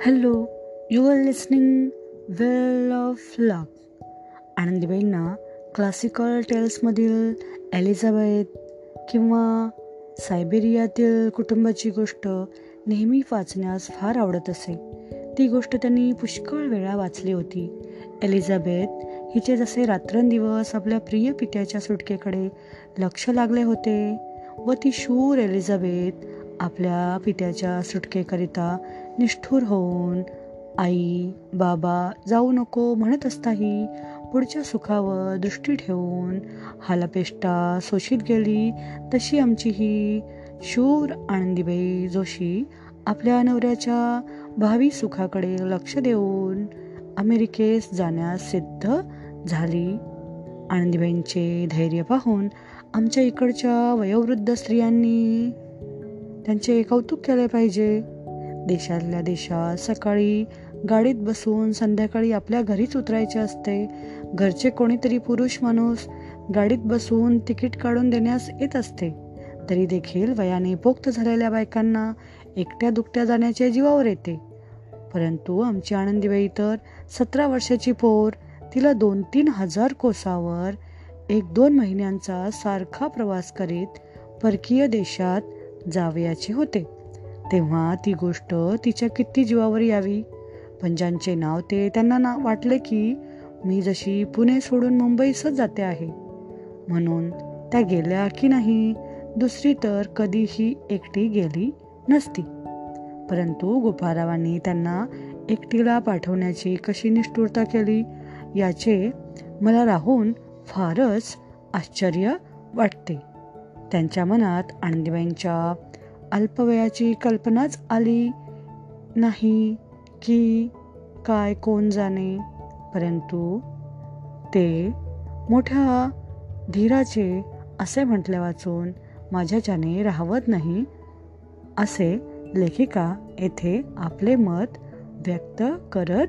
Hello you are listening well of luck आनंदीबाईंना classical टेल्समधील Elizabeth किंवा सायबेरियातील कुटुंबाची गोष्ट नेहमी वाचण्यास फार आवडत असे. ती गोष्ट त्यांनी पुष्कळ वेळा वाचली होती. एलिझाबेथ हिचे जसे रात्रंदिवस आपल्या प्रिय पित्याच्या सुटकेकडे लक्ष लागले होते व ती शूर एलिझाबेथ आपल्या पित्याच्या सुटकेकरिता निष्ठूर होऊन आई बाबा जाऊ नको म्हणत असताही पुढच्या सुखावर दृष्टी ठेवून हालापेष्टा शोषित गेली. तशी आमची ही शूर आनंदीबाई जोशी आपल्या नवऱ्याच्या भावी सुखाकडे लक्ष देऊन अमेरिकेस जाण्यास सिद्ध झाली. आनंदीबाईंचे धैर्य पाहून आमच्या इकडच्या वयोवृद्ध स्त्रियांनी त्यांचे कौतुक केले पाहिजे. देशातल्या देशात सकाळी गाडीत बसून संध्याकाळी आपल्या घरीच उतरायचे असते. घरचे कोणीतरी पुरुष माणूस गाडीत बसून तिकीट काढून देण्यास येत असते. तरी देखील वयाने पोक्त झालेल्या बायकांना एकट्या दुकट्या जाण्याच्या जीवावर येते. परंतु आमची आनंदीबाई तर सतरा वर्षाची पोर तिला दोन तीन हजार कोसावर एक दोन महिन्यांचा सारखा प्रवास करीत परकीय देशात जावयाचे होते. तेव्हा ती गोष्ट तिच्या किती जीवावर यावी. पण ज्यांचे नाव ते त्यांना ना वाटले की मी जशी पुणे सोडून मुंबईसच जाते आहे. म्हणून त्या गेल्या की नाही दुसरी तर कधीही एकटी गेली नसती. परंतु गोपारावांनी त्यांना एकटीला पाठवण्याची कशी निष्ठुरता केली याचे मला राहून फारच आश्चर्य वाटते. त्यांच्या मनात आनंदीबाईंच्या अल्पवयाची कल्पनाच आली नाही की काय कोण जाणे. परंतु ते मोठ्या धीराचे असे म्हटले वाचून माझ्याच्याने राहवत नाही असे लेखिका येथे आपले मत व्यक्त करत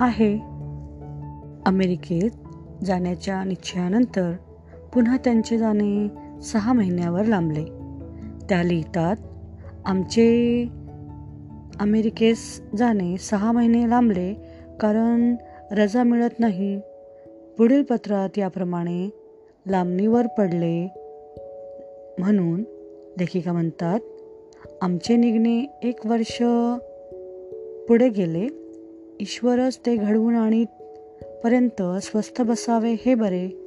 आहे. अमेरिकेत जाण्याच्या निश्चयानंतर पुन्हा त्यांचे जाणे सहा महिन्यावर लांबले. त्या लिहितात आमचे अमेरिकेस जाणे सहा महिने लांबले कारण रजा मिळत नाही. पुढील पत्रात याप्रमाणे लांबणीवर पडले म्हणून लेखिका म्हणतात आमचे निघणे एक वर्ष पुढे गेले. ईश्वरच ते घडवून आणीत पर्यंत स्वस्थ बसावे हे बरे.